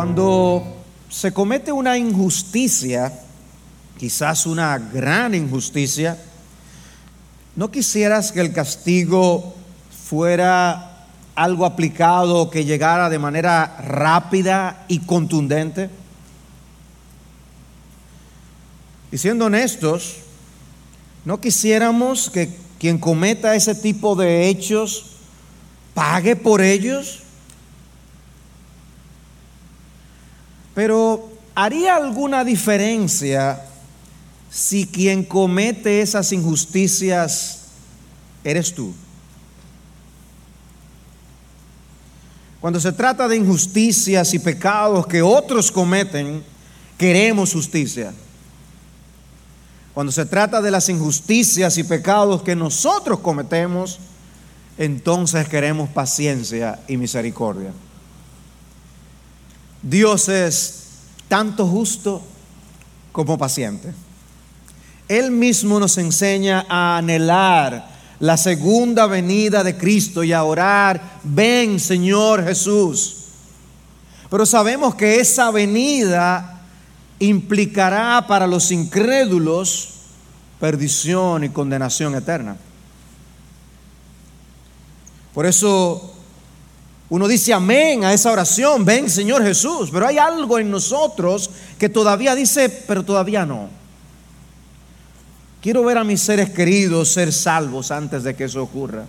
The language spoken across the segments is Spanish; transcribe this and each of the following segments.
Cuando se comete una injusticia, quizás una gran injusticia, ¿no quisieras que el castigo fuera algo aplicado que llegara de manera rápida y contundente? Y siendo honestos, ¿no quisiéramos que quien cometa ese tipo de hechos pague por ellos? Pero ¿haría alguna diferencia si quien comete esas injusticias eres tú? Cuando se trata de injusticias y pecados que otros cometen, queremos justicia. Cuando se trata de las injusticias y pecados que nosotros cometemos, entonces queremos paciencia y misericordia. Dios es tanto justo como paciente. Él mismo nos enseña a anhelar la segunda venida de Cristo y a orar, ven Señor Jesús. Pero sabemos que esa venida implicará para los incrédulos perdición y condenación eterna. Por eso uno dice amén a esa oración, ven Señor Jesús, pero hay algo en nosotros que todavía dice, pero todavía no. Quiero ver a mis seres queridos ser salvos antes de que eso ocurra.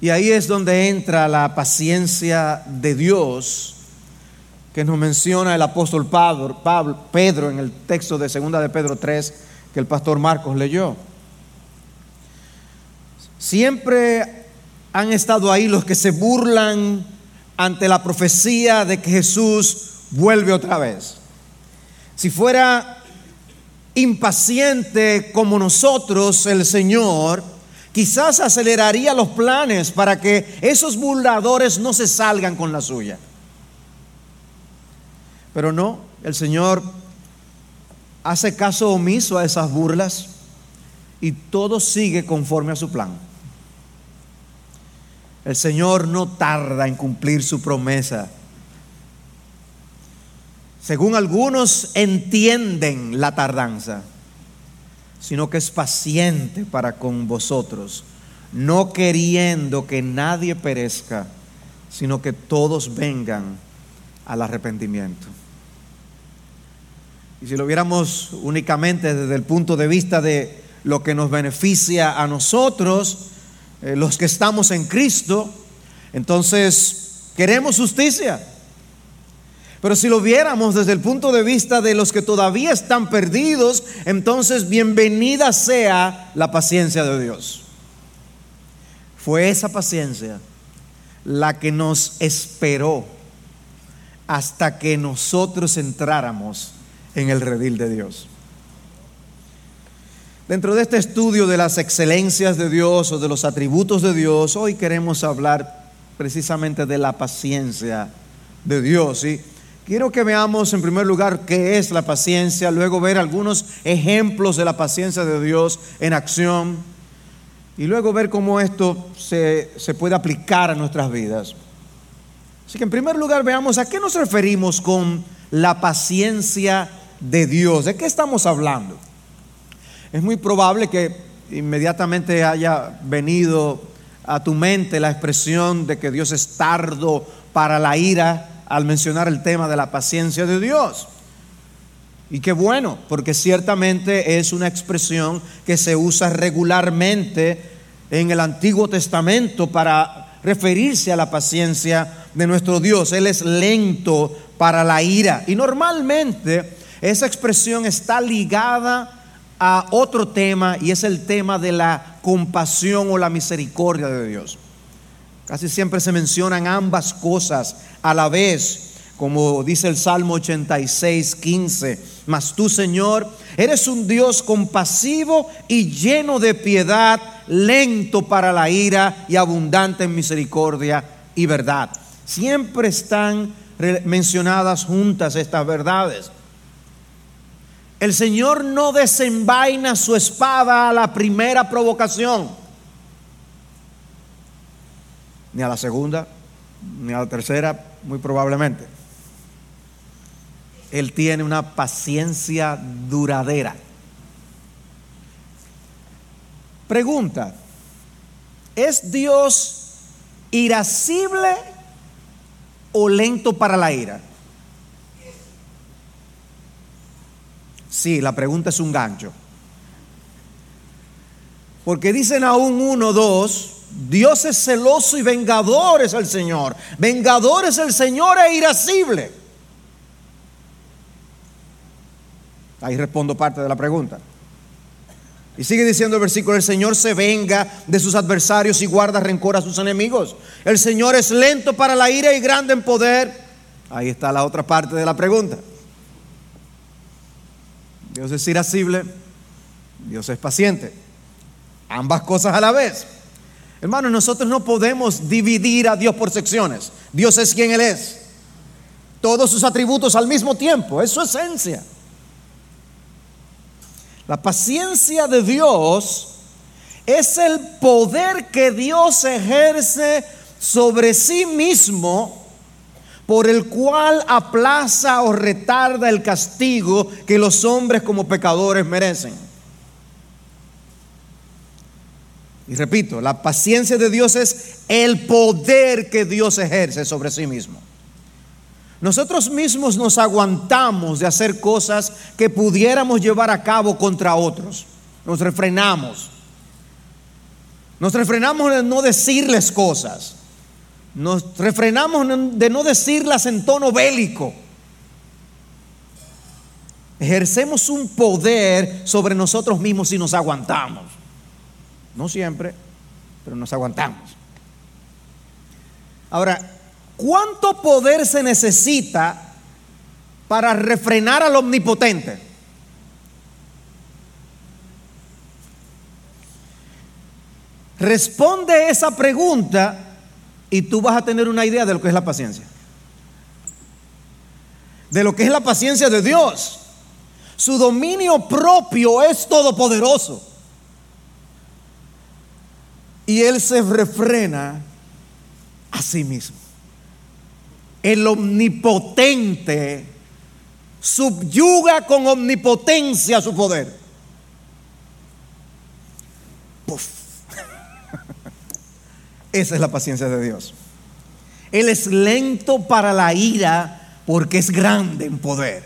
Y ahí es donde entra la paciencia de Dios que nos menciona el apóstol Pablo, Pedro en el texto de segunda de Pedro 3 que el pastor Marcos leyó. Siempre han estado ahí los que se burlan ante la profecía de que Jesús vuelve otra vez. Si fuera impaciente como nosotros el Señor, quizás aceleraría los planes para que esos burladores no se salgan con la suya. Pero no, el Señor hace caso omiso a esas burlas y todo sigue conforme a su plan. El Señor no tarda en cumplir su promesa. Según algunos entienden la tardanza, sino que es paciente para con vosotros, no queriendo que nadie perezca, sino que todos vengan al arrepentimiento. Y si lo viéramos únicamente desde el punto de vista de lo que nos beneficia a nosotros, eh, los que estamos en Cristo, entonces queremos justicia. Pero si lo viéramos desde el punto de vista de los que todavía están perdidos, entonces bienvenida sea la paciencia de Dios. Fue esa paciencia la que nos esperó hasta que nosotros entráramos en el redil de Dios. Dentro de este estudio de las excelencias de Dios o de los atributos de Dios, hoy queremos hablar precisamente de la paciencia de Dios. Y quiero que veamos en primer lugar qué es la paciencia, luego ver algunos ejemplos de la paciencia de Dios en acción y luego ver cómo esto se, se puede aplicar a nuestras vidas. Así que en primer lugar veamos a qué nos referimos con la paciencia de Dios. ¿De qué estamos hablando? Es muy probable que inmediatamente haya venido a tu mente la expresión de que Dios es tardo para la ira al mencionar el tema de la paciencia de Dios. Y qué bueno, porque ciertamente es una expresión que se usa regularmente en el Antiguo Testamento para referirse a la paciencia de nuestro Dios. Él es lento para la ira. Y normalmente esa expresión está ligada a otro tema y es el tema de la compasión o la misericordia de Dios. Casi siempre se mencionan ambas cosas a la vez, como dice el Salmo 86, 15. Mas tú, Señor, eres un Dios compasivo y lleno de piedad, lento para la ira y abundante en misericordia y verdad. Siempre están mencionadas juntas estas verdades. El Señor no desenvaina su espada a la primera provocación, ni a la segunda, ni a la tercera, muy probablemente. Él tiene una paciencia duradera. Pregunta, ¿es Dios irascible o lento para la ira? Sí, la pregunta es un gancho. Porque dicen aún uno, dos, Dios es celoso y vengador es el Señor. Vengador es el Señor e irascible. Ahí respondo parte de la pregunta. Y sigue diciendo el versículo, el Señor se venga de sus adversarios y guarda rencor a sus enemigos. El Señor es lento para la ira y grande en poder. Ahí está la otra parte de la pregunta. Dios es irascible, Dios es paciente. Ambas cosas a la vez. Hermanos, nosotros no podemos dividir a Dios por secciones. Dios es quien Él es. Todos sus atributos al mismo tiempo, es su esencia. La paciencia de Dios es el poder que Dios ejerce sobre sí mismo por el cual aplaza o retarda el castigo que los hombres como pecadores merecen. Y repito, la paciencia de Dios es el poder que Dios ejerce sobre sí mismo. Nosotros mismos nos aguantamos de hacer cosas que pudiéramos llevar a cabo contra otros. Nos refrenamos. Nos refrenamos de no decirles cosas. Nos refrenamos de no decirlas en tono bélico. Ejercemos un poder sobre nosotros mismos si nos aguantamos. No siempre, pero nos aguantamos. Ahora, ¿Cuánto poder se necesita para refrenar al omnipotente? Responde esa pregunta y tú vas a tener una idea de lo que es la paciencia. De lo que es la paciencia de Dios. Su dominio propio es todopoderoso. Y Él se refrena a sí mismo el omnipotente subyuga con omnipotencia su poder. Esa es la paciencia de Dios. Él es lento para la ira porque es grande en poder.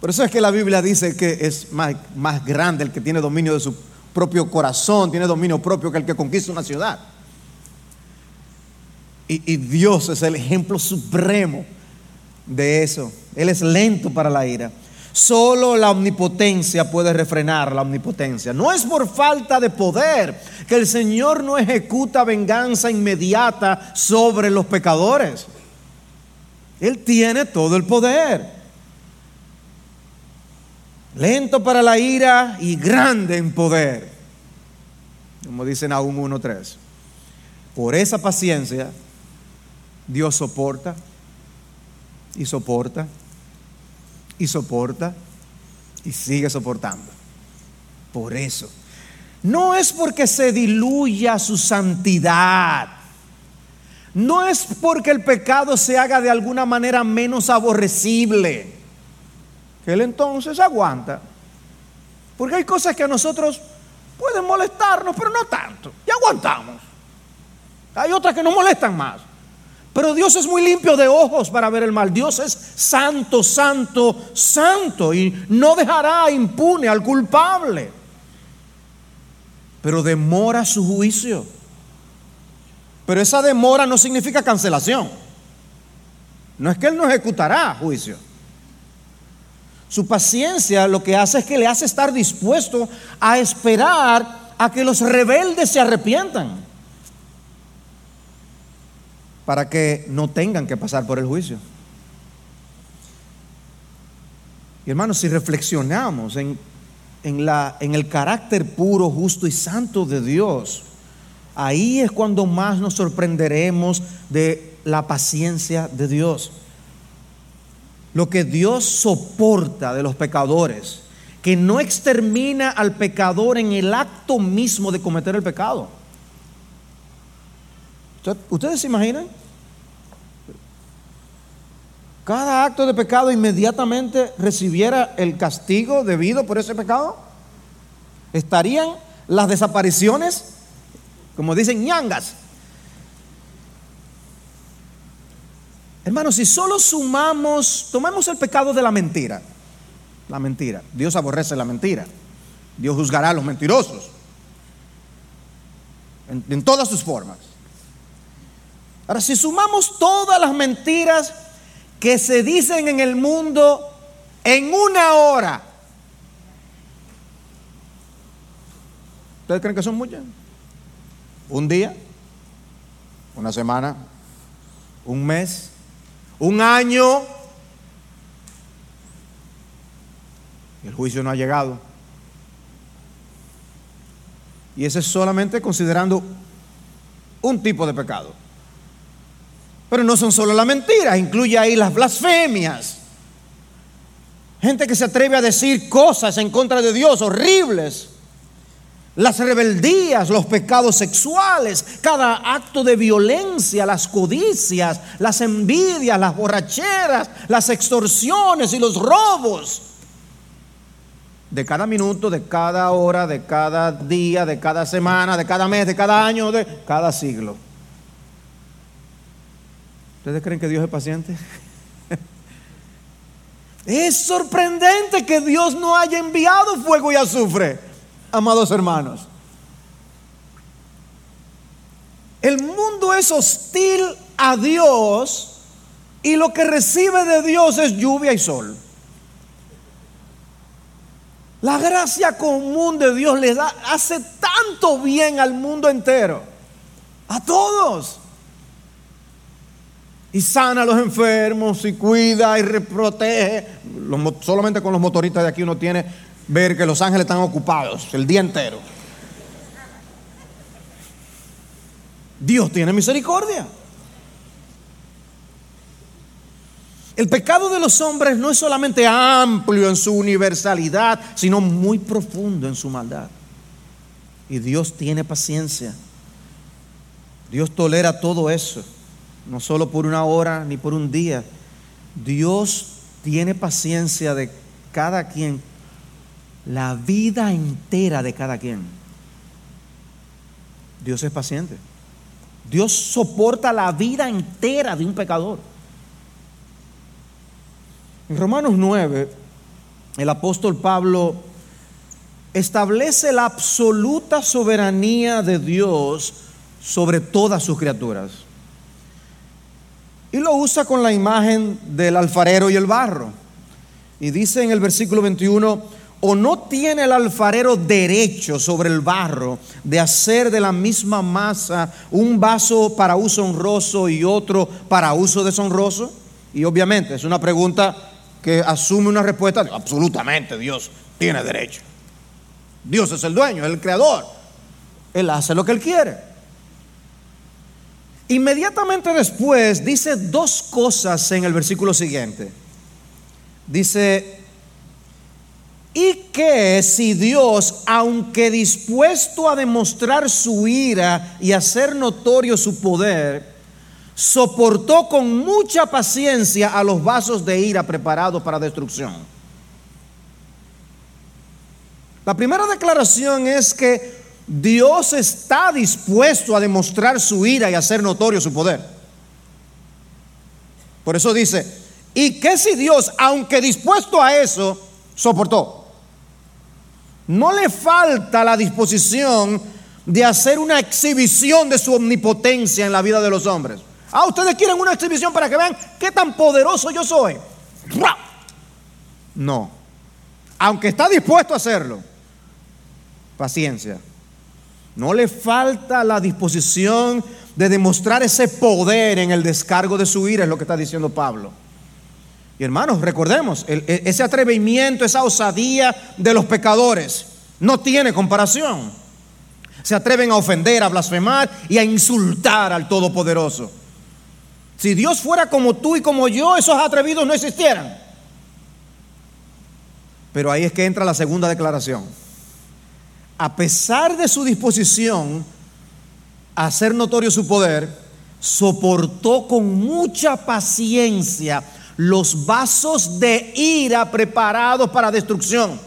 Por eso es que la Biblia dice que es más, más grande el que tiene dominio de su propio corazón, tiene dominio propio que el que conquista una ciudad. Y, Dios es el ejemplo supremo de eso. Él es lento para la ira. Solo la omnipotencia puede refrenar la omnipotencia. No es por falta de poder que el Señor no ejecuta venganza inmediata sobre los pecadores. Él tiene todo el poder. Lento para la ira y grande en poder. Como dicen aún 1.3. Por esa paciencia Dios soporta y soporta y soporta y sigue soportando. Por eso. No es porque se diluya su santidad. No es porque el pecado se haga de alguna manera menos aborrecible. Que Él entonces aguanta. Porque hay cosas que a nosotros pueden molestarnos, pero no tanto. Y aguantamos. Hay otras que nos molestan más. Pero Dios es muy limpio de ojos para ver el mal. Dios es santo, santo, santo y no dejará impune al culpable. Pero demora su juicio. Pero esa demora no significa cancelación. No es que Él no ejecutará juicio. Su paciencia lo que hace es que le hace estar dispuesto a esperar a que los rebeldes se arrepientan para que no tengan que pasar por el juicio. Y hermanos, si reflexionamos en, la, en el carácter puro, justo y santo de Dios, ahí es cuando más nos sorprenderemos de la paciencia de Dios. Lo que Dios soporta de los pecadores, que no extermina al pecador en el acto mismo de cometer el pecado. ¿Ustedes se imaginan? cada acto de pecado inmediatamente recibiera el castigo debido por ese pecado? ¿Estarían las desapariciones, como dicen, ñangas? Hermanos, si solo sumamos, tomemos el pecado de la mentira, la mentira, Dios aborrece la mentira, Dios juzgará a los mentirosos en, en todas sus formas. Ahora, si sumamos todas las mentiras que se dicen en el mundo en una hora, ¿ustedes creen que son muchas? ¿Un día? ¿Una semana? ¿Un mes? ¿Un año? El juicio no ha llegado. Y ese es solamente considerando un tipo de pecado. Pero no son solo las mentiras, incluye ahí las blasfemias. Gente que se atreve a decir cosas en contra de Dios horribles. Las rebeldías, los pecados sexuales, cada acto de violencia, las codicias, las envidias, las borracheras, las extorsiones y los robos. De cada minuto, de cada hora, de cada día, de cada semana, de cada mes, de cada año, de cada siglo. ¿Ustedes creen que Dios es paciente? es sorprendente que Dios no haya enviado fuego y azufre, amados hermanos. El mundo es hostil a Dios y lo que recibe de Dios es lluvia y sol. La gracia común de Dios le da, hace tanto bien al mundo entero, a todos y sana a los enfermos y cuida y protege. solamente con los motoristas de aquí uno tiene ver que los ángeles están ocupados el día entero. Dios tiene misericordia. El pecado de los hombres no es solamente amplio en su universalidad, sino muy profundo en su maldad. Y Dios tiene paciencia. Dios tolera todo eso no solo por una hora ni por un día. Dios tiene paciencia de cada quien, la vida entera de cada quien. Dios es paciente. Dios soporta la vida entera de un pecador. En Romanos 9, el apóstol Pablo establece la absoluta soberanía de Dios sobre todas sus criaturas. Y lo usa con la imagen del alfarero y el barro. Y dice en el versículo 21, o no tiene el alfarero derecho sobre el barro de hacer de la misma masa un vaso para uso honroso y otro para uso deshonroso. Y obviamente es una pregunta que asume una respuesta absolutamente Dios tiene derecho. Dios es el dueño, el creador. Él hace lo que él quiere. Inmediatamente después dice dos cosas en el versículo siguiente. Dice, y que si Dios, aunque dispuesto a demostrar su ira y hacer notorio su poder, soportó con mucha paciencia a los vasos de ira preparados para destrucción. La primera declaración es que Dios está dispuesto a demostrar su ira y hacer notorio su poder. Por eso dice, ¿y qué si Dios, aunque dispuesto a eso, soportó? No le falta la disposición de hacer una exhibición de su omnipotencia en la vida de los hombres. Ah, ustedes quieren una exhibición para que vean qué tan poderoso yo soy. No. Aunque está dispuesto a hacerlo, paciencia. No le falta la disposición de demostrar ese poder en el descargo de su ira, es lo que está diciendo Pablo. Y hermanos, recordemos, e, ese atrevimiento, esa osadía de los pecadores no tiene comparación. Se atreven a ofender, a blasfemar y a insultar al Todopoderoso. Si Dios fuera como tú y como yo, esos atrevidos no existieran. Pero ahí es que entra la segunda declaración a pesar de su disposición a hacer notorio su poder, soportó con mucha paciencia los vasos de ira preparados para destrucción.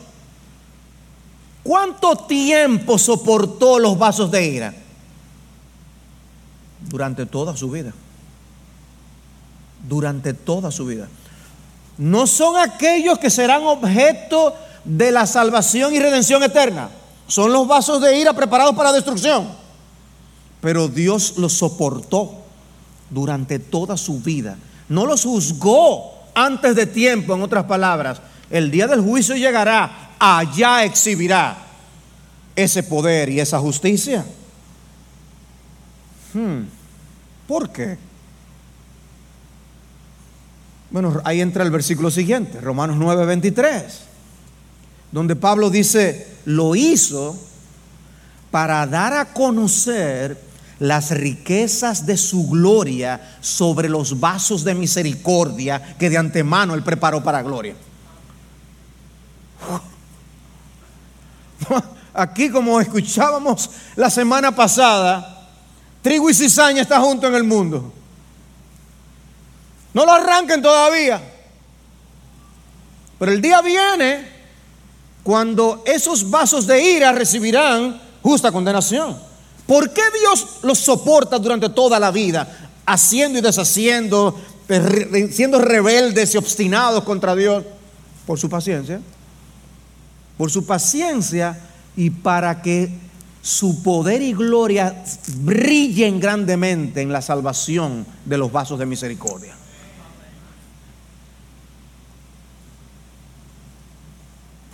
¿Cuánto tiempo soportó los vasos de ira? Durante toda su vida. Durante toda su vida. No son aquellos que serán objeto de la salvación y redención eterna. Son los vasos de ira preparados para destrucción. Pero Dios los soportó durante toda su vida. No los juzgó antes de tiempo, en otras palabras. El día del juicio llegará, allá exhibirá ese poder y esa justicia. Hmm. ¿Por qué? Bueno, ahí entra el versículo siguiente, Romanos 9, 23, donde Pablo dice, lo hizo para dar a conocer las riquezas de su gloria sobre los vasos de misericordia que de antemano él preparó para gloria. Aquí como escuchábamos la semana pasada, trigo y cizaña está junto en el mundo. No lo arranquen todavía. Pero el día viene cuando esos vasos de ira recibirán justa condenación. ¿Por qué Dios los soporta durante toda la vida, haciendo y deshaciendo, siendo rebeldes y obstinados contra Dios? Por su paciencia. Por su paciencia y para que su poder y gloria brillen grandemente en la salvación de los vasos de misericordia.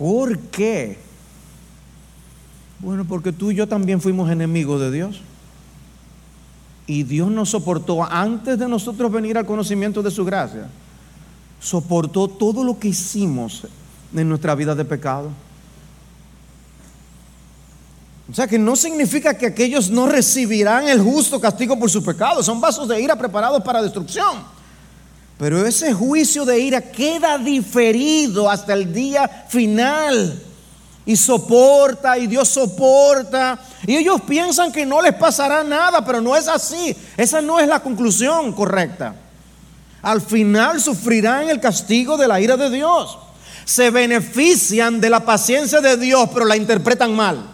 ¿Por qué? Bueno, porque tú y yo también fuimos enemigos de Dios. Y Dios nos soportó antes de nosotros venir al conocimiento de su gracia. Soportó todo lo que hicimos en nuestra vida de pecado. O sea que no significa que aquellos no recibirán el justo castigo por su pecado. Son vasos de ira preparados para destrucción. Pero ese juicio de ira queda diferido hasta el día final. Y soporta, y Dios soporta. Y ellos piensan que no les pasará nada, pero no es así. Esa no es la conclusión correcta. Al final sufrirán el castigo de la ira de Dios. Se benefician de la paciencia de Dios, pero la interpretan mal.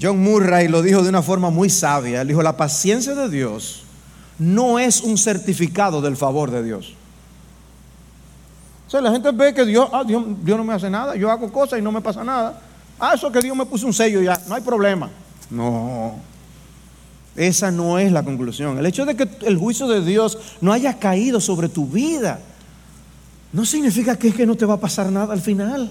John Murray lo dijo de una forma muy sabia. Él dijo, la paciencia de Dios no es un certificado del favor de Dios. O sea, la gente ve que Dios, ah, Dios, Dios no me hace nada, yo hago cosas y no me pasa nada. Ah, eso que Dios me puso un sello ya, no hay problema. No, esa no es la conclusión. El hecho de que el juicio de Dios no haya caído sobre tu vida, no significa que es que no te va a pasar nada al final.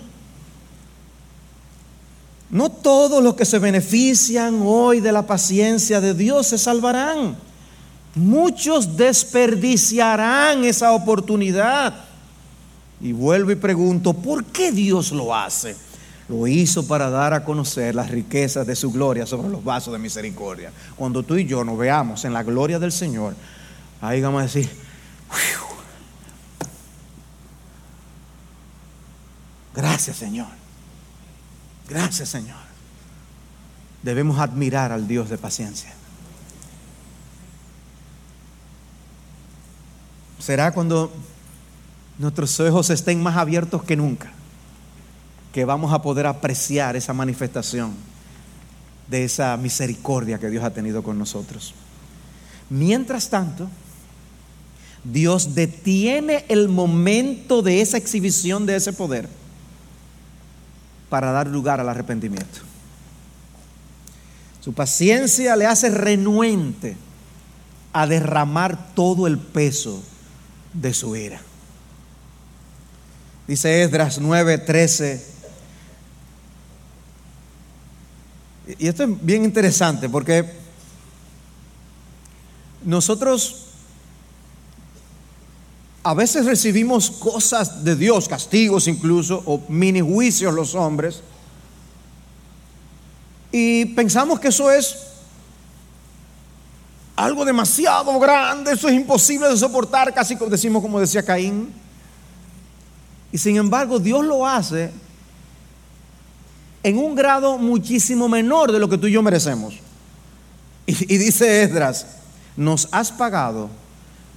No todos los que se benefician hoy de la paciencia de Dios se salvarán. Muchos desperdiciarán esa oportunidad. Y vuelvo y pregunto, ¿por qué Dios lo hace? Lo hizo para dar a conocer las riquezas de su gloria sobre los vasos de misericordia. Cuando tú y yo nos veamos en la gloria del Señor, ahí vamos a decir, gracias Señor, gracias Señor. Debemos admirar al Dios de paciencia. Será cuando nuestros ojos estén más abiertos que nunca que vamos a poder apreciar esa manifestación de esa misericordia que Dios ha tenido con nosotros. Mientras tanto, Dios detiene el momento de esa exhibición de ese poder para dar lugar al arrepentimiento. Su paciencia le hace renuente a derramar todo el peso de su ira. Dice Esdras 9:13. Y esto es bien interesante porque nosotros a veces recibimos cosas de Dios, castigos incluso, o mini juicios los hombres, y pensamos que eso es algo demasiado grande, eso es imposible de soportar, casi decimos como decía Caín. Y sin embargo, Dios lo hace en un grado muchísimo menor de lo que tú y yo merecemos. Y, y dice Esdras, nos has pagado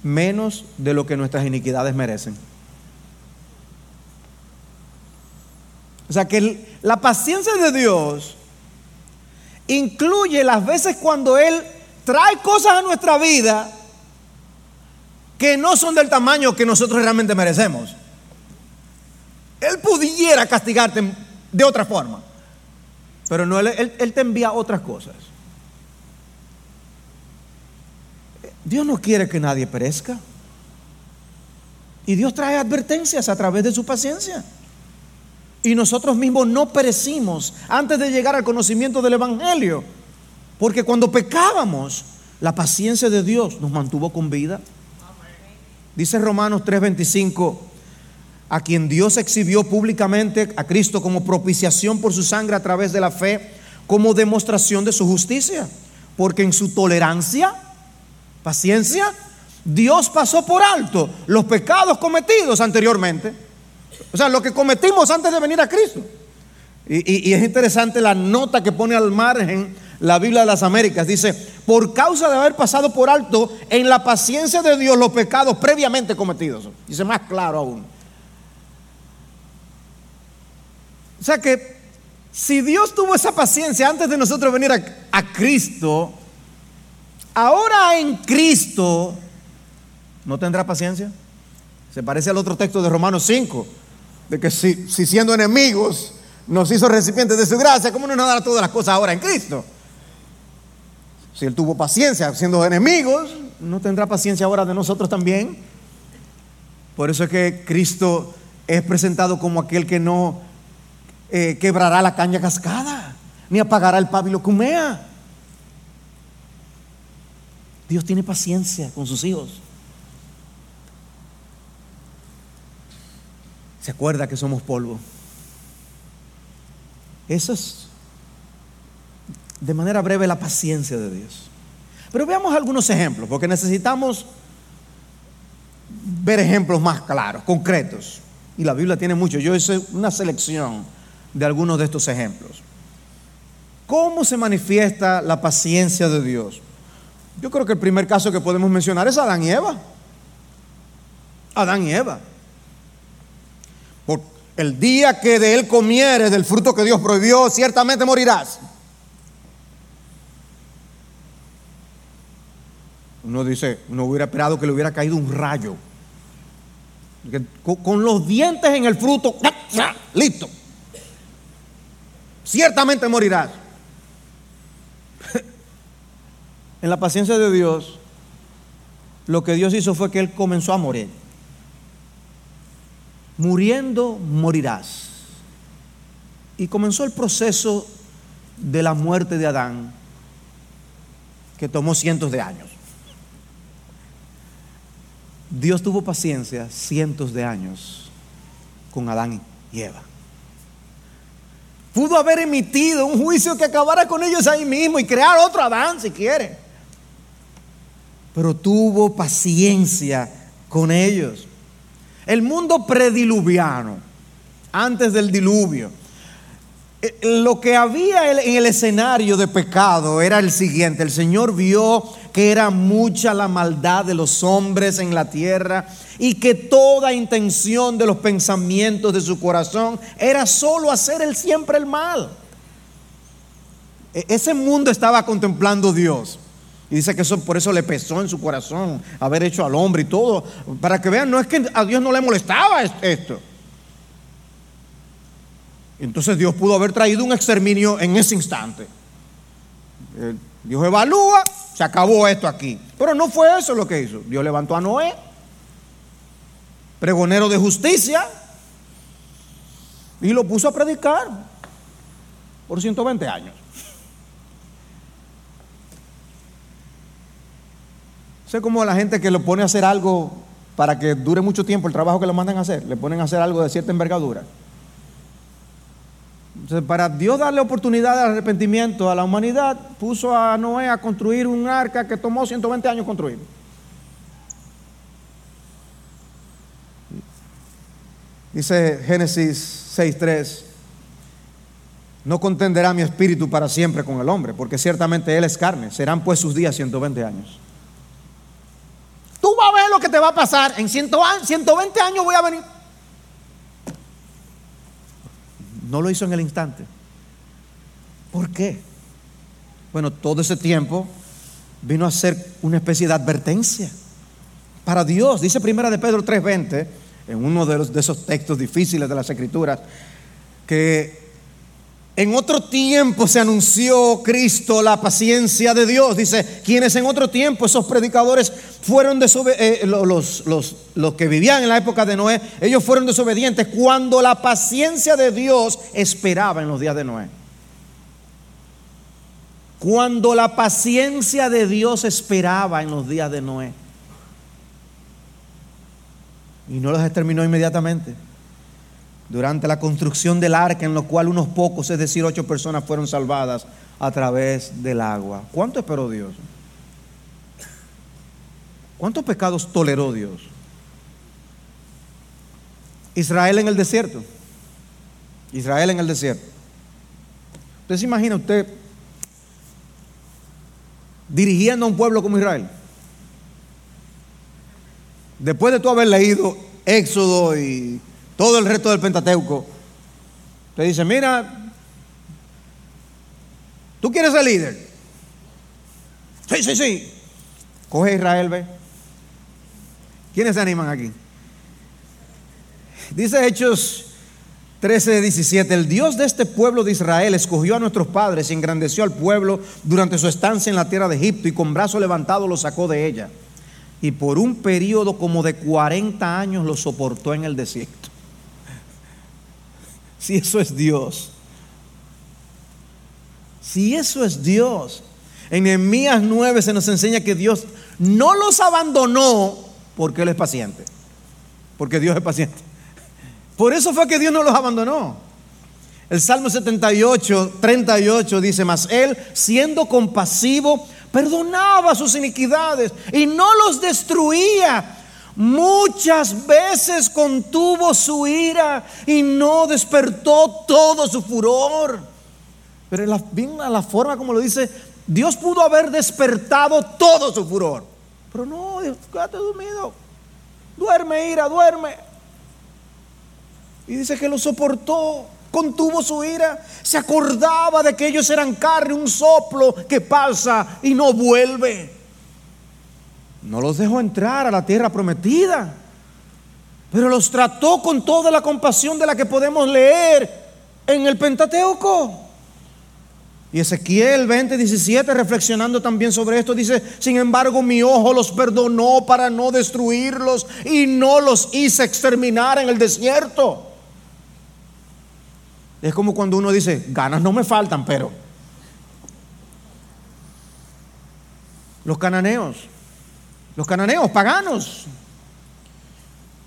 menos de lo que nuestras iniquidades merecen. O sea que la paciencia de Dios incluye las veces cuando Él trae cosas a nuestra vida que no son del tamaño que nosotros realmente merecemos. Él pudiera castigarte de otra forma, pero no, él, él te envía otras cosas. Dios no quiere que nadie perezca. Y Dios trae advertencias a través de su paciencia. Y nosotros mismos no perecimos antes de llegar al conocimiento del Evangelio. Porque cuando pecábamos, la paciencia de Dios nos mantuvo con vida. Dice Romanos 3:25, a quien Dios exhibió públicamente a Cristo como propiciación por su sangre a través de la fe, como demostración de su justicia. Porque en su tolerancia, paciencia, Dios pasó por alto los pecados cometidos anteriormente. O sea, lo que cometimos antes de venir a Cristo. Y, y es interesante la nota que pone al margen la Biblia de las Américas dice, por causa de haber pasado por alto en la paciencia de Dios los pecados previamente cometidos. Dice más claro aún. O sea que si Dios tuvo esa paciencia antes de nosotros venir a, a Cristo, ahora en Cristo, ¿no tendrá paciencia? Se parece al otro texto de Romanos 5, de que si, si siendo enemigos nos hizo recipientes de su gracia, ¿cómo no nos dará todas las cosas ahora en Cristo? Si Él tuvo paciencia siendo enemigos, ¿no tendrá paciencia ahora de nosotros también? Por eso es que Cristo es presentado como aquel que no eh, quebrará la caña cascada, ni apagará el pábilo cumea. Dios tiene paciencia con sus hijos. Se acuerda que somos polvo. Eso es de manera breve la paciencia de Dios. Pero veamos algunos ejemplos, porque necesitamos ver ejemplos más claros, concretos. Y la Biblia tiene muchos. Yo hice una selección de algunos de estos ejemplos. ¿Cómo se manifiesta la paciencia de Dios? Yo creo que el primer caso que podemos mencionar es Adán y Eva. Adán y Eva. Por el día que de él comieres del fruto que Dios prohibió, ciertamente morirás. Uno dice, uno hubiera esperado que le hubiera caído un rayo. Con los dientes en el fruto, listo. Ciertamente morirás. En la paciencia de Dios, lo que Dios hizo fue que Él comenzó a morir. Muriendo, morirás. Y comenzó el proceso de la muerte de Adán, que tomó cientos de años. Dios tuvo paciencia cientos de años con Adán y Eva. Pudo haber emitido un juicio que acabara con ellos ahí mismo y crear otro Adán si quiere. Pero tuvo paciencia con ellos. El mundo prediluviano, antes del diluvio, eh, lo que había en el escenario de pecado era el siguiente. El Señor vio que era mucha la maldad de los hombres en la tierra y que toda intención de los pensamientos de su corazón era solo hacer el siempre el mal. E-, ese mundo estaba contemplando Dios. Y dice que eso por eso le pesó en su corazón haber hecho al hombre y todo. Para que vean, no es que a Dios no le molestaba esto. Entonces Dios pudo haber traído un exterminio en ese instante. Dios evalúa, se acabó esto aquí. Pero no fue eso lo que hizo. Dios levantó a Noé, pregonero de justicia, y lo puso a predicar por 120 años. Sé como la gente que lo pone a hacer algo para que dure mucho tiempo el trabajo que le mandan a hacer, le ponen a hacer algo de cierta envergadura para Dios darle oportunidad de arrepentimiento a la humanidad, puso a Noé a construir un arca que tomó 120 años construir. Dice Génesis 6.3, no contenderá mi espíritu para siempre con el hombre, porque ciertamente él es carne, serán pues sus días 120 años. Tú vas a ver lo que te va a pasar, en 120 años voy a venir. No lo hizo en el instante. ¿Por qué? Bueno, todo ese tiempo vino a ser una especie de advertencia para Dios. Dice Primera de Pedro 3:20, en uno de, los, de esos textos difíciles de las Escrituras, que en otro tiempo se anunció Cristo la paciencia de Dios. Dice, quienes en otro tiempo, esos predicadores fueron desobedientes, eh, los, los, los que vivían en la época de Noé, ellos fueron desobedientes cuando la paciencia de Dios esperaba en los días de Noé. Cuando la paciencia de Dios esperaba en los días de Noé. Y no los exterminó inmediatamente durante la construcción del arca, en lo cual unos pocos, es decir, ocho personas fueron salvadas a través del agua. ¿Cuánto esperó Dios? ¿Cuántos pecados toleró Dios? Israel en el desierto. Israel en el desierto. ¿Usted se imagina usted dirigiendo a un pueblo como Israel? Después de tú haber leído Éxodo y todo el resto del Pentateuco, te dice, mira, tú quieres ser líder. Sí, sí, sí. Coge Israel, ve. ¿Quiénes se animan aquí? Dice Hechos 13, 17, el Dios de este pueblo de Israel escogió a nuestros padres y engrandeció al pueblo durante su estancia en la tierra de Egipto y con brazo levantado lo sacó de ella. Y por un periodo como de 40 años lo soportó en el desierto. Si eso es Dios. Si eso es Dios. En Nehemías 9 se nos enseña que Dios no los abandonó porque Él es paciente. Porque Dios es paciente. Por eso fue que Dios no los abandonó. El Salmo 78, 38 dice, mas Él, siendo compasivo, perdonaba sus iniquidades y no los destruía Muchas veces contuvo su ira y no despertó todo su furor. Pero la, la forma como lo dice, Dios pudo haber despertado todo su furor. Pero no, Dios, quédate dormido. Duerme, ira, duerme. Y dice que lo soportó, contuvo su ira, se acordaba de que ellos eran carne, un soplo que pasa y no vuelve. No los dejó entrar a la tierra prometida, pero los trató con toda la compasión de la que podemos leer en el Pentateuco. Y Ezequiel 20, 17, reflexionando también sobre esto, dice, sin embargo mi ojo los perdonó para no destruirlos y no los hice exterminar en el desierto. Es como cuando uno dice, ganas no me faltan, pero los cananeos los cananeos paganos.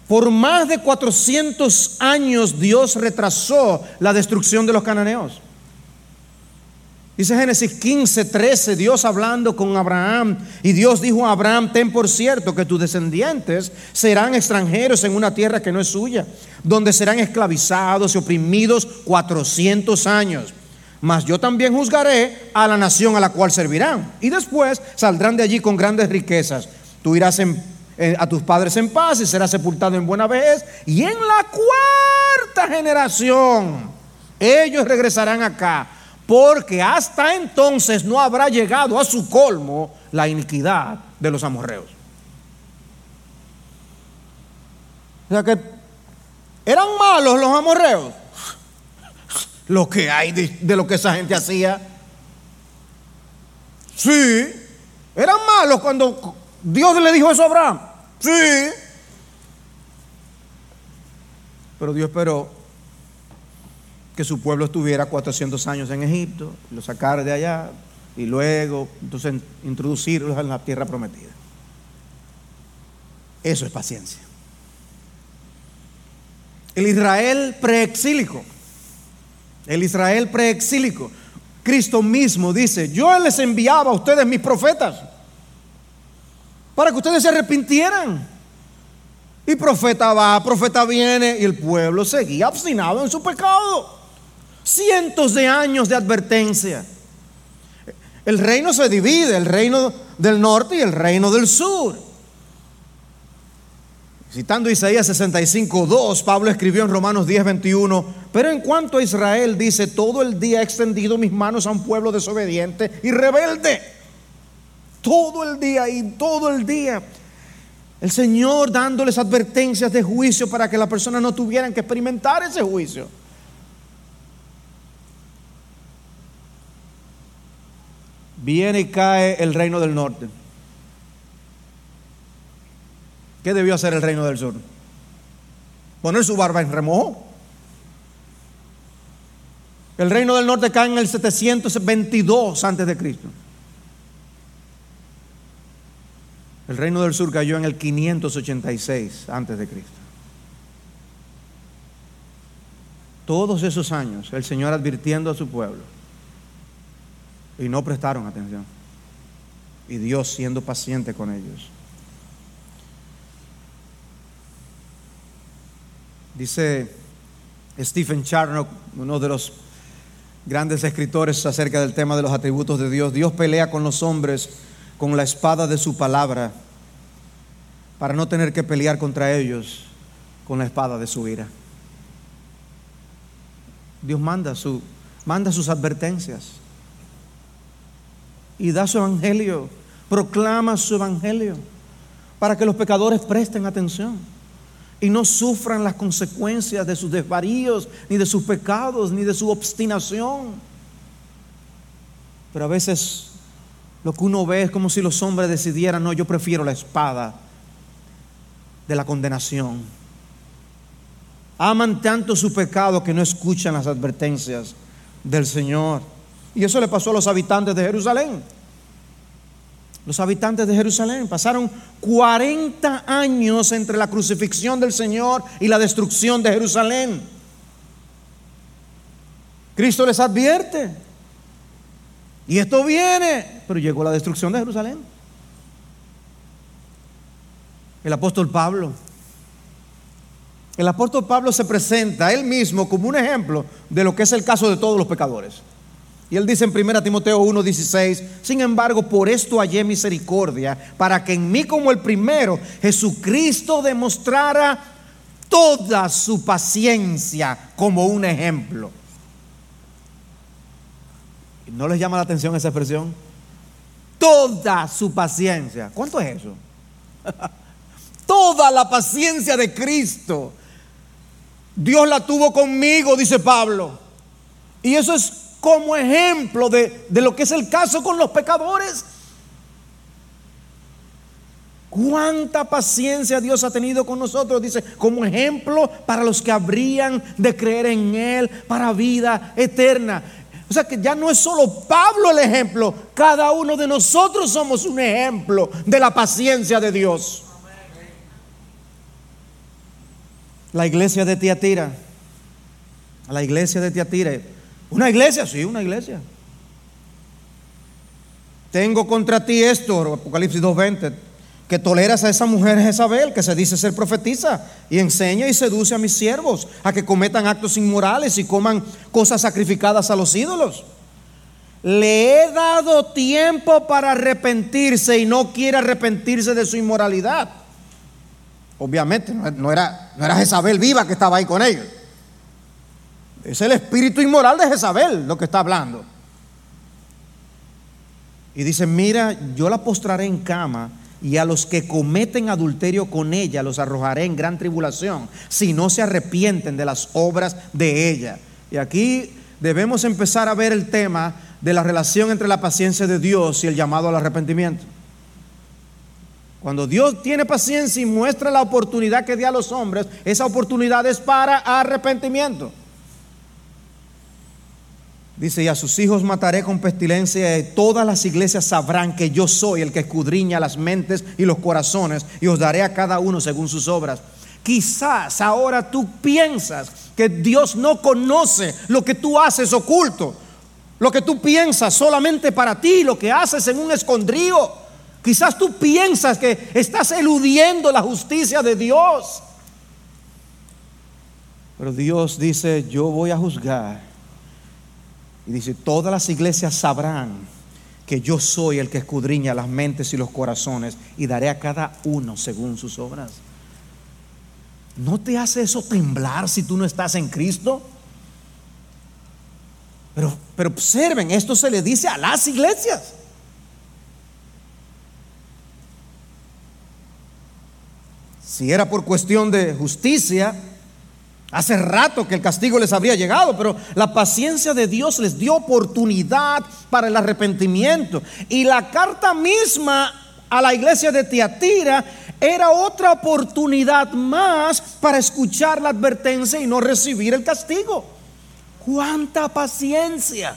Por más de 400 años Dios retrasó la destrucción de los cananeos. Dice Génesis 15, 13, Dios hablando con Abraham. Y Dios dijo a Abraham, ten por cierto que tus descendientes serán extranjeros en una tierra que no es suya, donde serán esclavizados y oprimidos 400 años. Mas yo también juzgaré a la nación a la cual servirán. Y después saldrán de allí con grandes riquezas Tú irás a tus padres en paz y serás sepultado en buena vez. Y en la cuarta generación, ellos regresarán acá. Porque hasta entonces no habrá llegado a su colmo la iniquidad de los amorreos. O sea que eran malos los amorreos. Lo que hay de lo que esa gente hacía. Sí, eran malos cuando Dios le dijo eso a Abraham. Sí. Pero Dios esperó que su pueblo estuviera 400 años en Egipto, lo sacara de allá y luego entonces introducirlos en la tierra prometida. Eso es paciencia. El Israel preexílico, el Israel preexílico, Cristo mismo dice, yo les enviaba a ustedes mis profetas para que ustedes se arrepintieran. Y profeta va, profeta viene y el pueblo seguía obstinado en su pecado. Cientos de años de advertencia. El reino se divide, el reino del norte y el reino del sur. Citando Isaías 65, 2, Pablo escribió en Romanos 10, 21, pero en cuanto a Israel dice, todo el día he extendido mis manos a un pueblo desobediente y rebelde. Todo el día y todo el día. El Señor dándoles advertencias de juicio para que las personas no tuvieran que experimentar ese juicio. Viene y cae el reino del norte. ¿Qué debió hacer el reino del sur? Poner su barba en remojo. El reino del norte cae en el 722 antes de Cristo. El reino del sur cayó en el 586 antes de Cristo. Todos esos años el Señor advirtiendo a su pueblo y no prestaron atención. Y Dios siendo paciente con ellos. Dice Stephen Charnock, uno de los grandes escritores acerca del tema de los atributos de Dios, Dios pelea con los hombres con la espada de su palabra para no tener que pelear contra ellos con la espada de su ira. Dios manda, su, manda sus advertencias y da su evangelio, proclama su evangelio para que los pecadores presten atención y no sufran las consecuencias de sus desvaríos, ni de sus pecados, ni de su obstinación. Pero a veces lo que uno ve es como si los hombres decidieran, no, yo prefiero la espada de la condenación. Aman tanto su pecado que no escuchan las advertencias del Señor. Y eso le pasó a los habitantes de Jerusalén. Los habitantes de Jerusalén pasaron 40 años entre la crucifixión del Señor y la destrucción de Jerusalén. Cristo les advierte. Y esto viene, pero llegó la destrucción de Jerusalén. El apóstol Pablo. El apóstol Pablo se presenta a él mismo como un ejemplo de lo que es el caso de todos los pecadores. Y él dice en 1 Timoteo 1:16, sin embargo, por esto hallé misericordia, para que en mí como el primero Jesucristo demostrara toda su paciencia como un ejemplo. ¿No les llama la atención esa expresión? Toda su paciencia. ¿Cuánto es eso? toda la paciencia de Cristo. Dios la tuvo conmigo, dice Pablo. Y eso es como ejemplo de, lo que es el caso con los pecadores. Cuánta paciencia Dios ha tenido con nosotros, dice, como ejemplo para los que habrían de creer en Él para vida eterna. O sea que ya no es solo Pablo el ejemplo, cada uno de nosotros somos un ejemplo de la paciencia de Dios. La iglesia de Tiatira, la iglesia de Tiatira una iglesia, sí, una iglesia. Tengo contra ti esto, Apocalipsis 2.20, que toleras a esa mujer Jezabel, que se dice ser profetiza, y enseña y seduce a mis siervos a que cometan actos inmorales y coman cosas sacrificadas a los ídolos. Le he dado tiempo para arrepentirse y no quiere arrepentirse de su inmoralidad. Obviamente, no era, no era Jezabel viva que estaba ahí con ellos. Es el espíritu inmoral de Jezabel lo que está hablando. Y dice, mira, yo la postraré en cama y a los que cometen adulterio con ella los arrojaré en gran tribulación, si no se arrepienten de las obras de ella. Y aquí debemos empezar a ver el tema de la relación entre la paciencia de Dios y el llamado al arrepentimiento. Cuando Dios tiene paciencia y muestra la oportunidad que da a los hombres, esa oportunidad es para arrepentimiento. Dice, y a sus hijos mataré con pestilencia y todas las iglesias sabrán que yo soy el que escudriña las mentes y los corazones y os daré a cada uno según sus obras. Quizás ahora tú piensas que Dios no conoce lo que tú haces oculto, lo que tú piensas solamente para ti, lo que haces en un escondrío. Quizás tú piensas que estás eludiendo la justicia de Dios. Pero Dios dice, yo voy a juzgar y dice, todas las iglesias sabrán que yo soy el que escudriña las mentes y los corazones y daré a cada uno según sus obras. ¿No te hace eso temblar si tú no estás en Cristo? Pero, pero observen, esto se le dice a las iglesias. Si era por cuestión de justicia, hace rato que el castigo les habría llegado, pero la paciencia de Dios les dio oportunidad para el arrepentimiento. Y la carta misma a la iglesia de Tiatira era otra oportunidad más para escuchar la advertencia y no recibir el castigo. ¡Cuánta paciencia!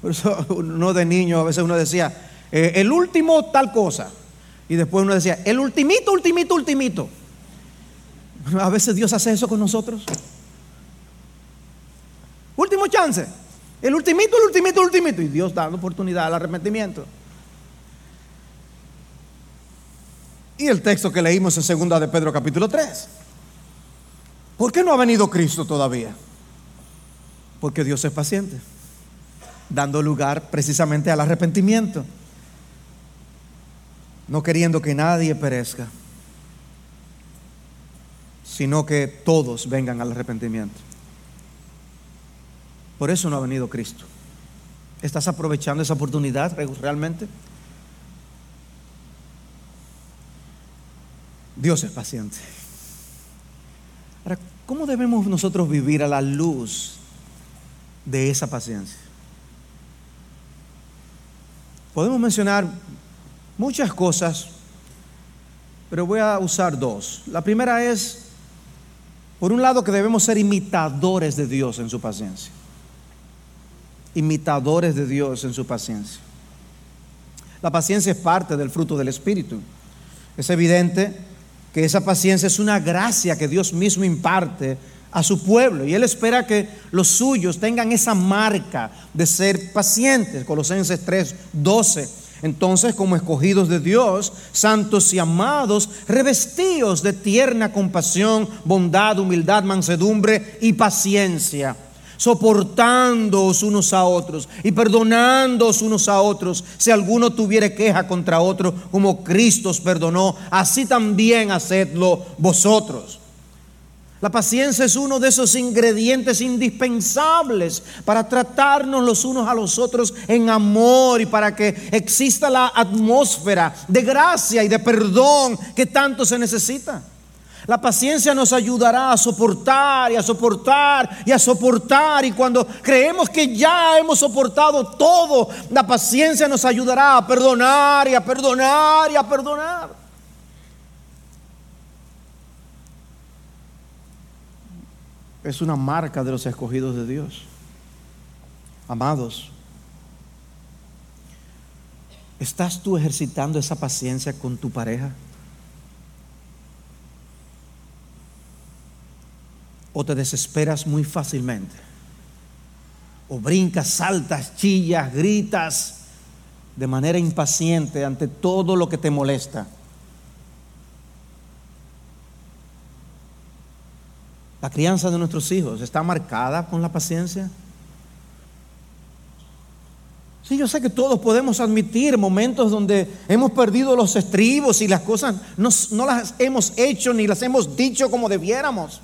Por eso uno de niño a veces uno decía, eh, el último tal cosa. Y después uno decía, el ultimito, ultimito, ultimito. A veces Dios hace eso con nosotros. Último chance. El ultimito, el ultimito, el ultimito. Y Dios dando oportunidad al arrepentimiento. Y el texto que leímos en segunda de Pedro capítulo 3. ¿Por qué no ha venido Cristo todavía? Porque Dios es paciente, dando lugar precisamente al arrepentimiento no queriendo que nadie perezca, sino que todos vengan al arrepentimiento. Por eso no ha venido Cristo. ¿Estás aprovechando esa oportunidad realmente? Dios es paciente. Ahora, ¿cómo debemos nosotros vivir a la luz de esa paciencia? Podemos mencionar muchas cosas, pero voy a usar dos. La primera es, por un lado, que debemos ser imitadores de Dios en su paciencia. Imitadores de Dios en su paciencia. La paciencia es parte del fruto del Espíritu. Es evidente que esa paciencia es una gracia que Dios mismo imparte a su pueblo y Él espera que los suyos tengan esa marca de ser pacientes. Colosenses 3, 12 entonces, como escogidos de Dios, santos y amados, revestidos de tierna compasión, bondad, humildad, mansedumbre y paciencia, soportándoos unos a otros y perdonándoos unos a otros, si alguno tuviere queja contra otro, como Cristo os perdonó, así también hacedlo vosotros. La paciencia es uno de esos ingredientes indispensables para tratarnos los unos a los otros en amor y para que exista la atmósfera de gracia y de perdón que tanto se necesita. La paciencia nos ayudará a soportar y a soportar y a soportar. Y cuando creemos que ya hemos soportado todo, la paciencia nos ayudará a perdonar y a perdonar y a perdonar. Es una marca de los escogidos de Dios. Amados, ¿estás tú ejercitando esa paciencia con tu pareja? ¿O te desesperas muy fácilmente? ¿O brincas, saltas, chillas, gritas de manera impaciente ante todo lo que te molesta? La crianza de nuestros hijos está marcada con la paciencia. Sí, yo sé que todos podemos admitir momentos donde hemos perdido los estribos y las cosas no, no, las hemos hecho ni las hemos dicho como debiéramos.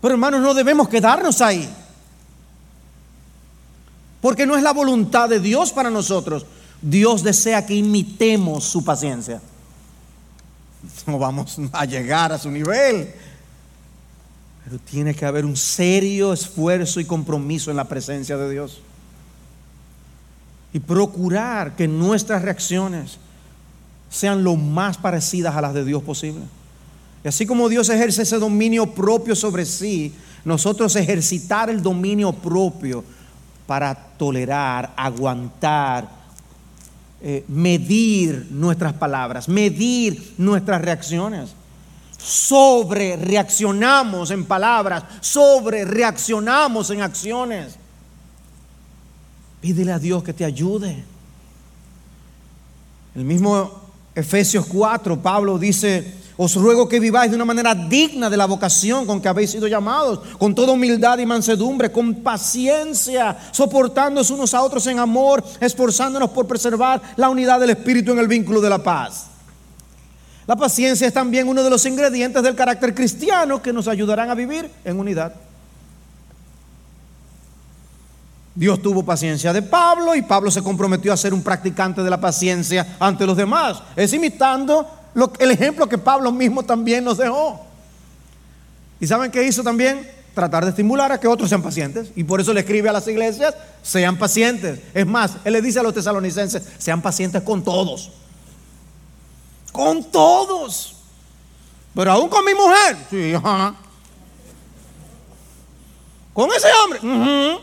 Pero hermanos, no debemos quedarnos ahí. Porque no es la voluntad de Dios para nosotros. Dios desea que imitemos su paciencia no vamos a llegar a su nivel. Pero tiene que haber un serio esfuerzo y compromiso en la presencia de Dios. Y procurar que nuestras reacciones sean lo más parecidas a las de Dios posible. Y así como Dios ejerce ese dominio propio sobre sí, nosotros ejercitar el dominio propio para tolerar, aguantar, eh, medir nuestras palabras, medir nuestras reacciones. Sobre reaccionamos en palabras, sobre reaccionamos en acciones. Pídele a Dios que te ayude. El mismo Efesios 4, Pablo dice, os ruego que viváis de una manera digna de la vocación con que habéis sido llamados, con toda humildad y mansedumbre, con paciencia, soportándonos unos a otros en amor, esforzándonos por preservar la unidad del Espíritu en el vínculo de la paz. La paciencia es también uno de los ingredientes del carácter cristiano que nos ayudarán a vivir en unidad. Dios tuvo paciencia de Pablo y Pablo se comprometió a ser un practicante de la paciencia ante los demás. Es imitando el ejemplo que Pablo mismo también nos dejó. ¿Y saben qué hizo también? Tratar de estimular a que otros sean pacientes. Y por eso le escribe a las iglesias, sean pacientes. Es más, él le dice a los tesalonicenses, sean pacientes con todos. Con todos. Pero aún con mi mujer. Sí, Con ese hombre.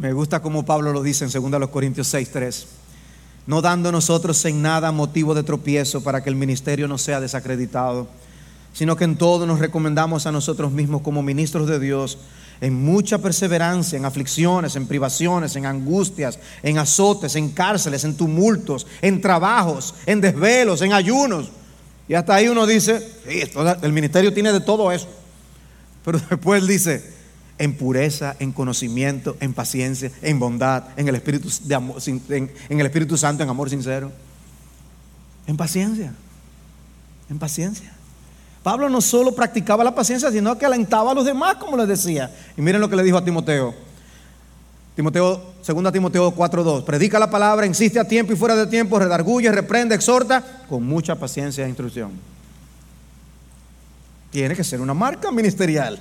Me gusta como Pablo lo dice en 2 Corintios 6, 3. No dando nosotros en nada motivo de tropiezo para que el ministerio no sea desacreditado, sino que en todo nos recomendamos a nosotros mismos como ministros de Dios, en mucha perseverancia, en aflicciones, en privaciones, en angustias, en azotes, en cárceles, en tumultos, en trabajos, en desvelos, en ayunos. Y hasta ahí uno dice, el ministerio tiene de todo eso. Pero después dice, en pureza, en conocimiento, en paciencia, en bondad, en el Espíritu, de amor, en, el Espíritu Santo, en amor sincero. En paciencia, en paciencia. Pablo no solo practicaba la paciencia, sino que alentaba a los demás, como les decía. Y miren lo que le dijo a Timoteo. Timoteo, 2 Timoteo 4:2. Predica la palabra, insiste a tiempo y fuera de tiempo, redarguye, reprende, exhorta, con mucha paciencia e instrucción. Tiene que ser una marca ministerial.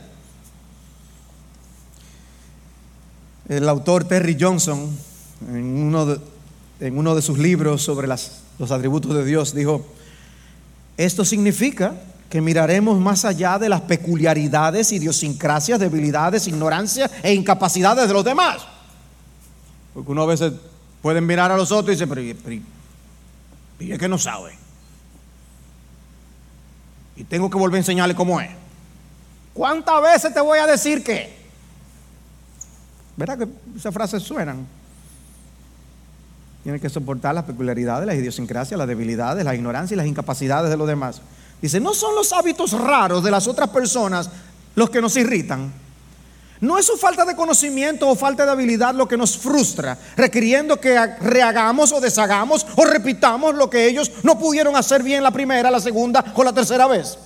El autor Terry Johnson, en uno de, sus libros sobre los atributos de Dios, dijo, esto significa que miraremos más allá de las peculiaridades, idiosincrasias, debilidades, ignorancias e incapacidades de los demás. Porque uno a veces puede mirar a los otros y dice, pero, y es que no sabe. Y tengo que volver a enseñarle cómo es. ¿Cuántas veces te voy a decir que? ¿Verdad que esas frases suenan? Tiene que soportar las peculiaridades, las idiosincrasias, las debilidades, las ignorancias y las incapacidades de los demás. Dice, no son los hábitos raros de las otras personas los que nos irritan. No es su falta de conocimiento o falta de habilidad lo que nos frustra, requiriendo que rehagamos o deshagamos o repitamos lo que ellos no pudieron hacer bien la primera, la segunda o la tercera vez.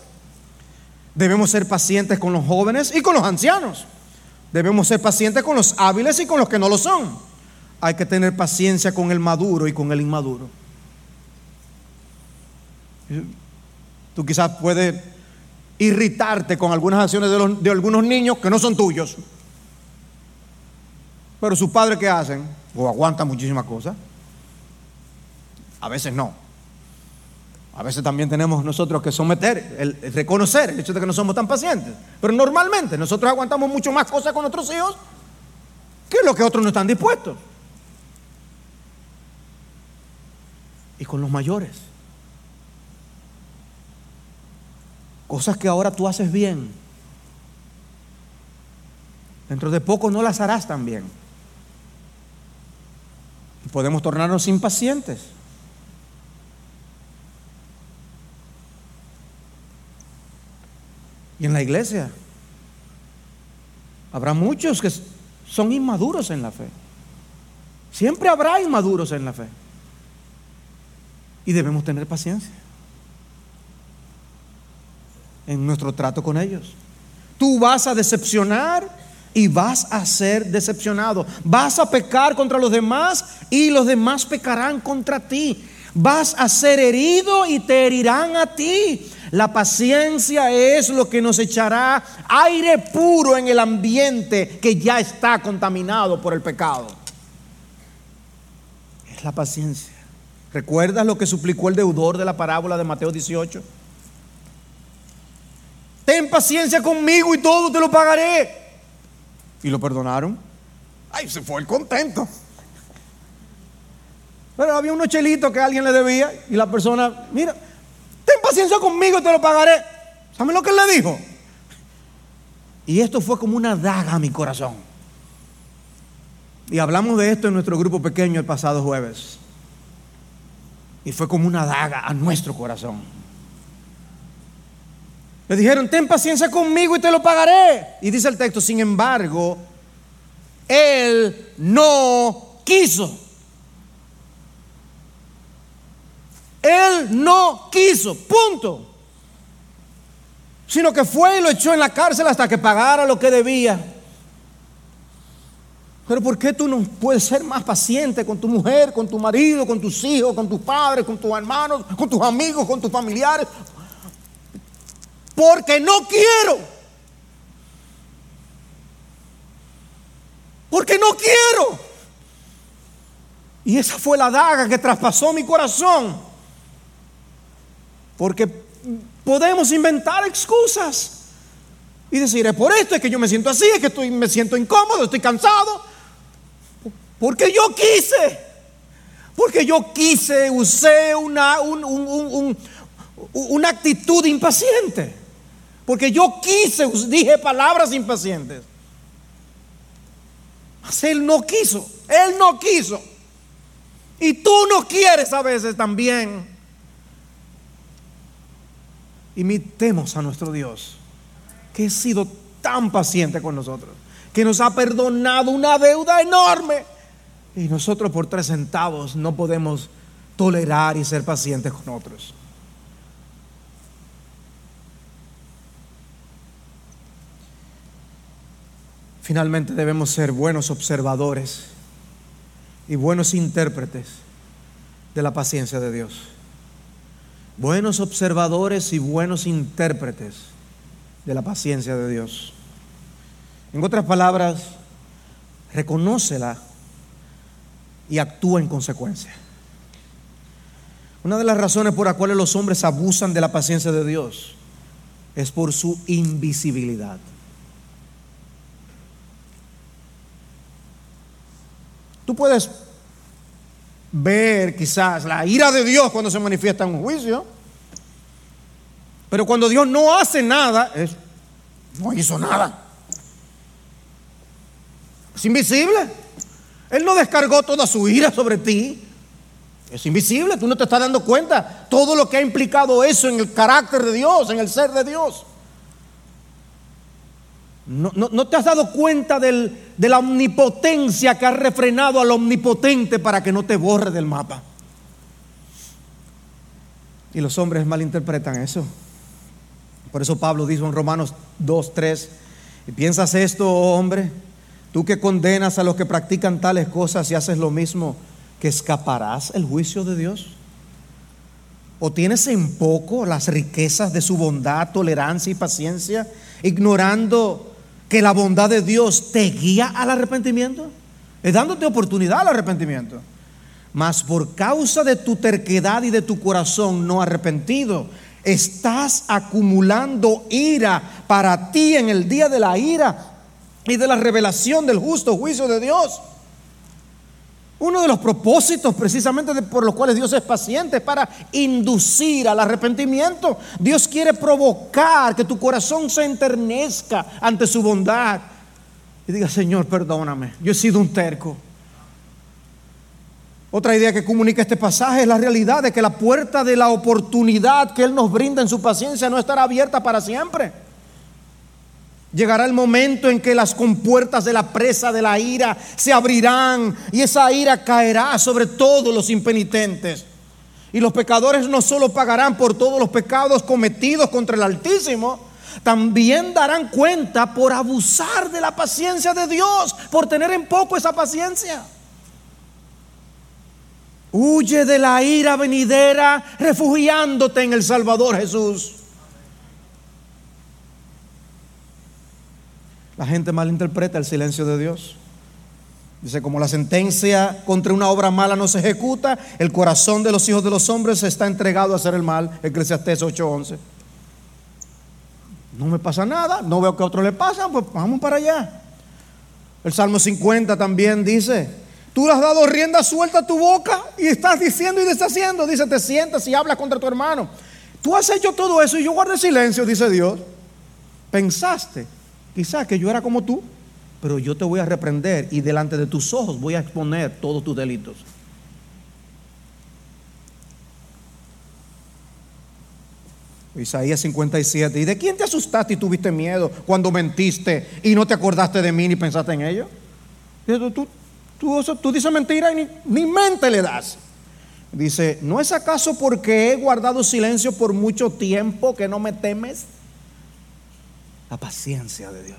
Debemos ser pacientes con los jóvenes y con los ancianos. Debemos ser pacientes con los hábiles y con los que no lo son. Hay que tener paciencia con el maduro y con el inmaduro. Tú quizás puedes irritarte con algunas acciones de, algunos niños que no son tuyos. Pero sus padres ¿qué hacen? O aguantan muchísimas cosas. A veces no. A veces también tenemos nosotros que someter, el, reconocer el hecho de que no somos tan pacientes. Pero normalmente nosotros aguantamos mucho más cosas con nuestros hijos que lo que otros no están dispuestos. Y con los mayores. Cosas que ahora tú haces bien. Dentro de poco no las harás tan bien. Podemos tornarnos impacientes. Y en la iglesia habrá muchos que son inmaduros en la fe. Siempre habrá inmaduros en la fe. Y debemos tener paciencia en nuestro trato con ellos. Tú vas a decepcionar y vas a ser decepcionado. Vas a pecar contra los demás y los demás pecarán contra ti. Vas a ser herido y te herirán a ti. La paciencia es lo que nos echará aire puro en el ambiente que ya está contaminado por el pecado. Es la paciencia. ¿Recuerdas lo que suplicó el deudor de la parábola de Mateo 18? Ten paciencia conmigo y todo te lo pagaré. Y lo perdonaron. Ay, se fue el contento. Pero había unos chelitos que alguien le debía y la persona, mira, paciencia conmigo te lo pagaré. ¿Saben lo que él le dijo? Y esto fue como una daga a mi corazón. Y hablamos de esto en nuestro grupo pequeño el pasado jueves. Y fue como una daga a nuestro corazón. Le dijeron, ten paciencia conmigo y te lo pagaré. Y dice el texto, sin embargo, él no quiso. Él no quiso, punto. Sino que fue y lo echó en la cárcel hasta que pagara lo que debía. Pero ¿por qué tú no puedes ser más paciente con tu mujer, con tu marido, con tus hijos, con tus padres, con tus hermanos, con tus amigos, con tus familiares? Porque no quiero. Porque no quiero. Y esa fue la daga que traspasó mi corazón. Porque podemos inventar excusas y decir, es por esto, es que yo me siento así, es que estoy, me siento incómodo, estoy cansado. Porque yo quise. Porque yo quise, usé una, una actitud impaciente. Porque yo quise, dije palabras impacientes. Mas él no quiso. Él no quiso. Y tú no quieres a veces también. Imitemos a nuestro Dios, que ha sido tan paciente con nosotros, que nos ha perdonado una deuda enorme y nosotros por tres centavos no podemos tolerar y ser pacientes con otros. Finalmente debemos ser buenos observadores y buenos intérpretes de la paciencia de Dios. Buenos observadores y buenos intérpretes de la paciencia de Dios. En otras palabras, reconócela y actúa en consecuencia. Una de las razones por las cuales los hombres abusan de la paciencia de Dios es por su invisibilidad. Tú puedes ver quizás la ira de Dios cuando se manifiesta en un juicio, pero cuando Dios no hace nada, no hizo nada. Es invisible. Él no descargó toda su ira sobre ti. Es invisible, tú no te estás dando cuenta todo lo que ha implicado eso en el carácter de Dios, en el ser de Dios. No, te has dado cuenta de la omnipotencia que ha refrenado al omnipotente para que no te borre del mapa. Y los hombres malinterpretan eso. Por eso Pablo dijo en Romanos 2, 3, ¿y piensas esto, oh hombre? Tú que condenas a los que practican tales cosas y haces lo mismo, que escaparás el juicio de Dios. ¿O tienes en poco las riquezas de su bondad, tolerancia y paciencia, ignorando que la bondad de Dios te guía al arrepentimiento? Es dándote oportunidad al arrepentimiento. Mas por causa de tu terquedad y de tu corazón no arrepentido, estás acumulando ira para ti en el día de la ira y de la revelación del justo juicio de Dios. Uno de los propósitos precisamente por los cuales Dios es paciente es para inducir al arrepentimiento. Dios quiere provocar que tu corazón se enternezca ante su bondad y diga, Señor, perdóname, yo he sido un terco. Otra idea que comunica este pasaje es la realidad de que la puerta de la oportunidad que Él nos brinda en su paciencia no estará abierta para siempre. Llegará el momento en que las compuertas de la presa de la ira se abrirán y esa ira caerá sobre todos los impenitentes. Y los pecadores no solo pagarán por todos los pecados cometidos contra el Altísimo, también darán cuenta por abusar de la paciencia de Dios, por tener en poco esa paciencia. Huye de la ira venidera refugiándote en el Salvador Jesús. La gente malinterpreta el silencio de Dios. Dice, como la sentencia contra una obra mala no se ejecuta, el corazón de los hijos de los hombres está entregado a hacer el mal. Eclesiastés 8:11. No me pasa nada, no veo que a otro le pasa, pues vamos para allá. El Salmo 50 también dice, tú le has dado rienda suelta a tu boca y estás diciendo y deshaciendo. Dice, te sientas y hablas contra tu hermano. Tú has hecho todo eso y yo guardé silencio, dice Dios. Pensaste Quizás que yo era como tú. pero yo te voy a reprender y delante de tus ojos voy a exponer todos tus delitos. Isaías 57. ¿Y de quién te asustaste y tuviste miedo cuando mentiste y no te acordaste de mí ni pensaste en ello? Tú, tú, dices mentira y ni mente le das. Dice, ¿no es acaso porque he guardado silencio por mucho tiempo que no me temes? La paciencia de Dios.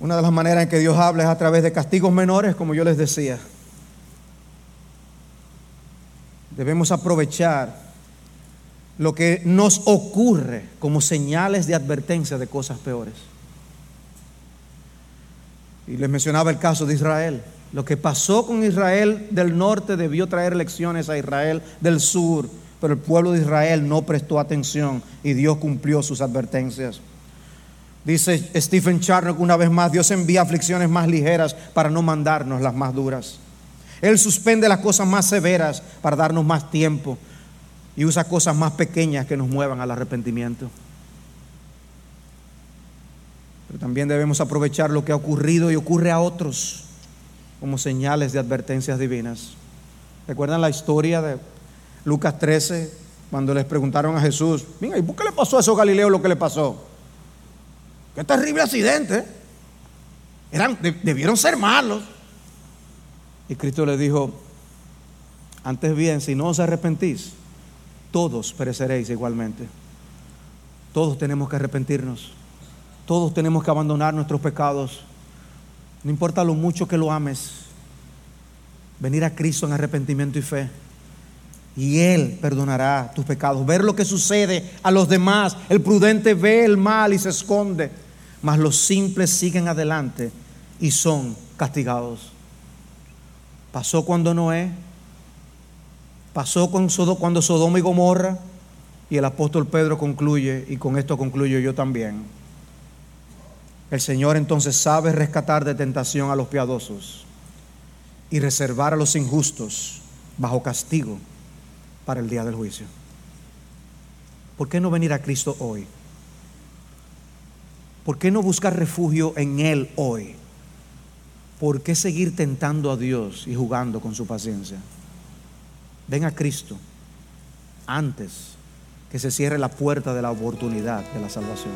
Una de las maneras en que Dios habla es a través de castigos menores, como yo les decía. Debemos aprovechar lo que nos ocurre como señales de advertencia de cosas peores. Y les mencionaba el caso de Israel. Lo que pasó con Israel del norte debió traer lecciones a Israel del sur, pero el pueblo de Israel no prestó atención y Dios cumplió sus advertencias. Dice Stephen Charnock una vez más, Dios envía aflicciones más ligeras para no mandarnos las más duras. Él suspende las cosas más severas para darnos más tiempo y usa cosas más pequeñas que nos muevan al arrepentimiento. Pero también debemos aprovechar lo que ha ocurrido y ocurre a otros como señales de advertencias divinas. ¿Recuerdan la historia de Lucas 13 cuando les preguntaron a Jesús, mira, ¿y por qué le pasó a esos Galileos lo que le pasó? Qué terrible accidente. Eran, debieron ser malos. Y Cristo les dijo, antes bien, si no os arrepentís, todos pereceréis igualmente. Todos tenemos que arrepentirnos. Todos tenemos que abandonar nuestros pecados. No importa lo mucho que lo ames. Venir a Cristo en arrepentimiento y fe. Y Él perdonará tus pecados. Ver lo que sucede a los demás. El prudente ve el mal y se esconde. Mas los simples siguen adelante y son castigados. Pasó cuando Noé Pasó cuando Sodoma y Gomorra y el apóstol Pedro concluye, y con esto concluyo yo también. El Señor entonces sabe rescatar de tentación a los piadosos y reservar a los injustos bajo castigo para el día del juicio. ¿Por qué no venir a Cristo hoy? ¿Por qué no buscar refugio en Él hoy? ¿Por qué seguir tentando a Dios y jugando con su paciencia? Ven a Cristo antes que se cierre la puerta de la oportunidad de la salvación.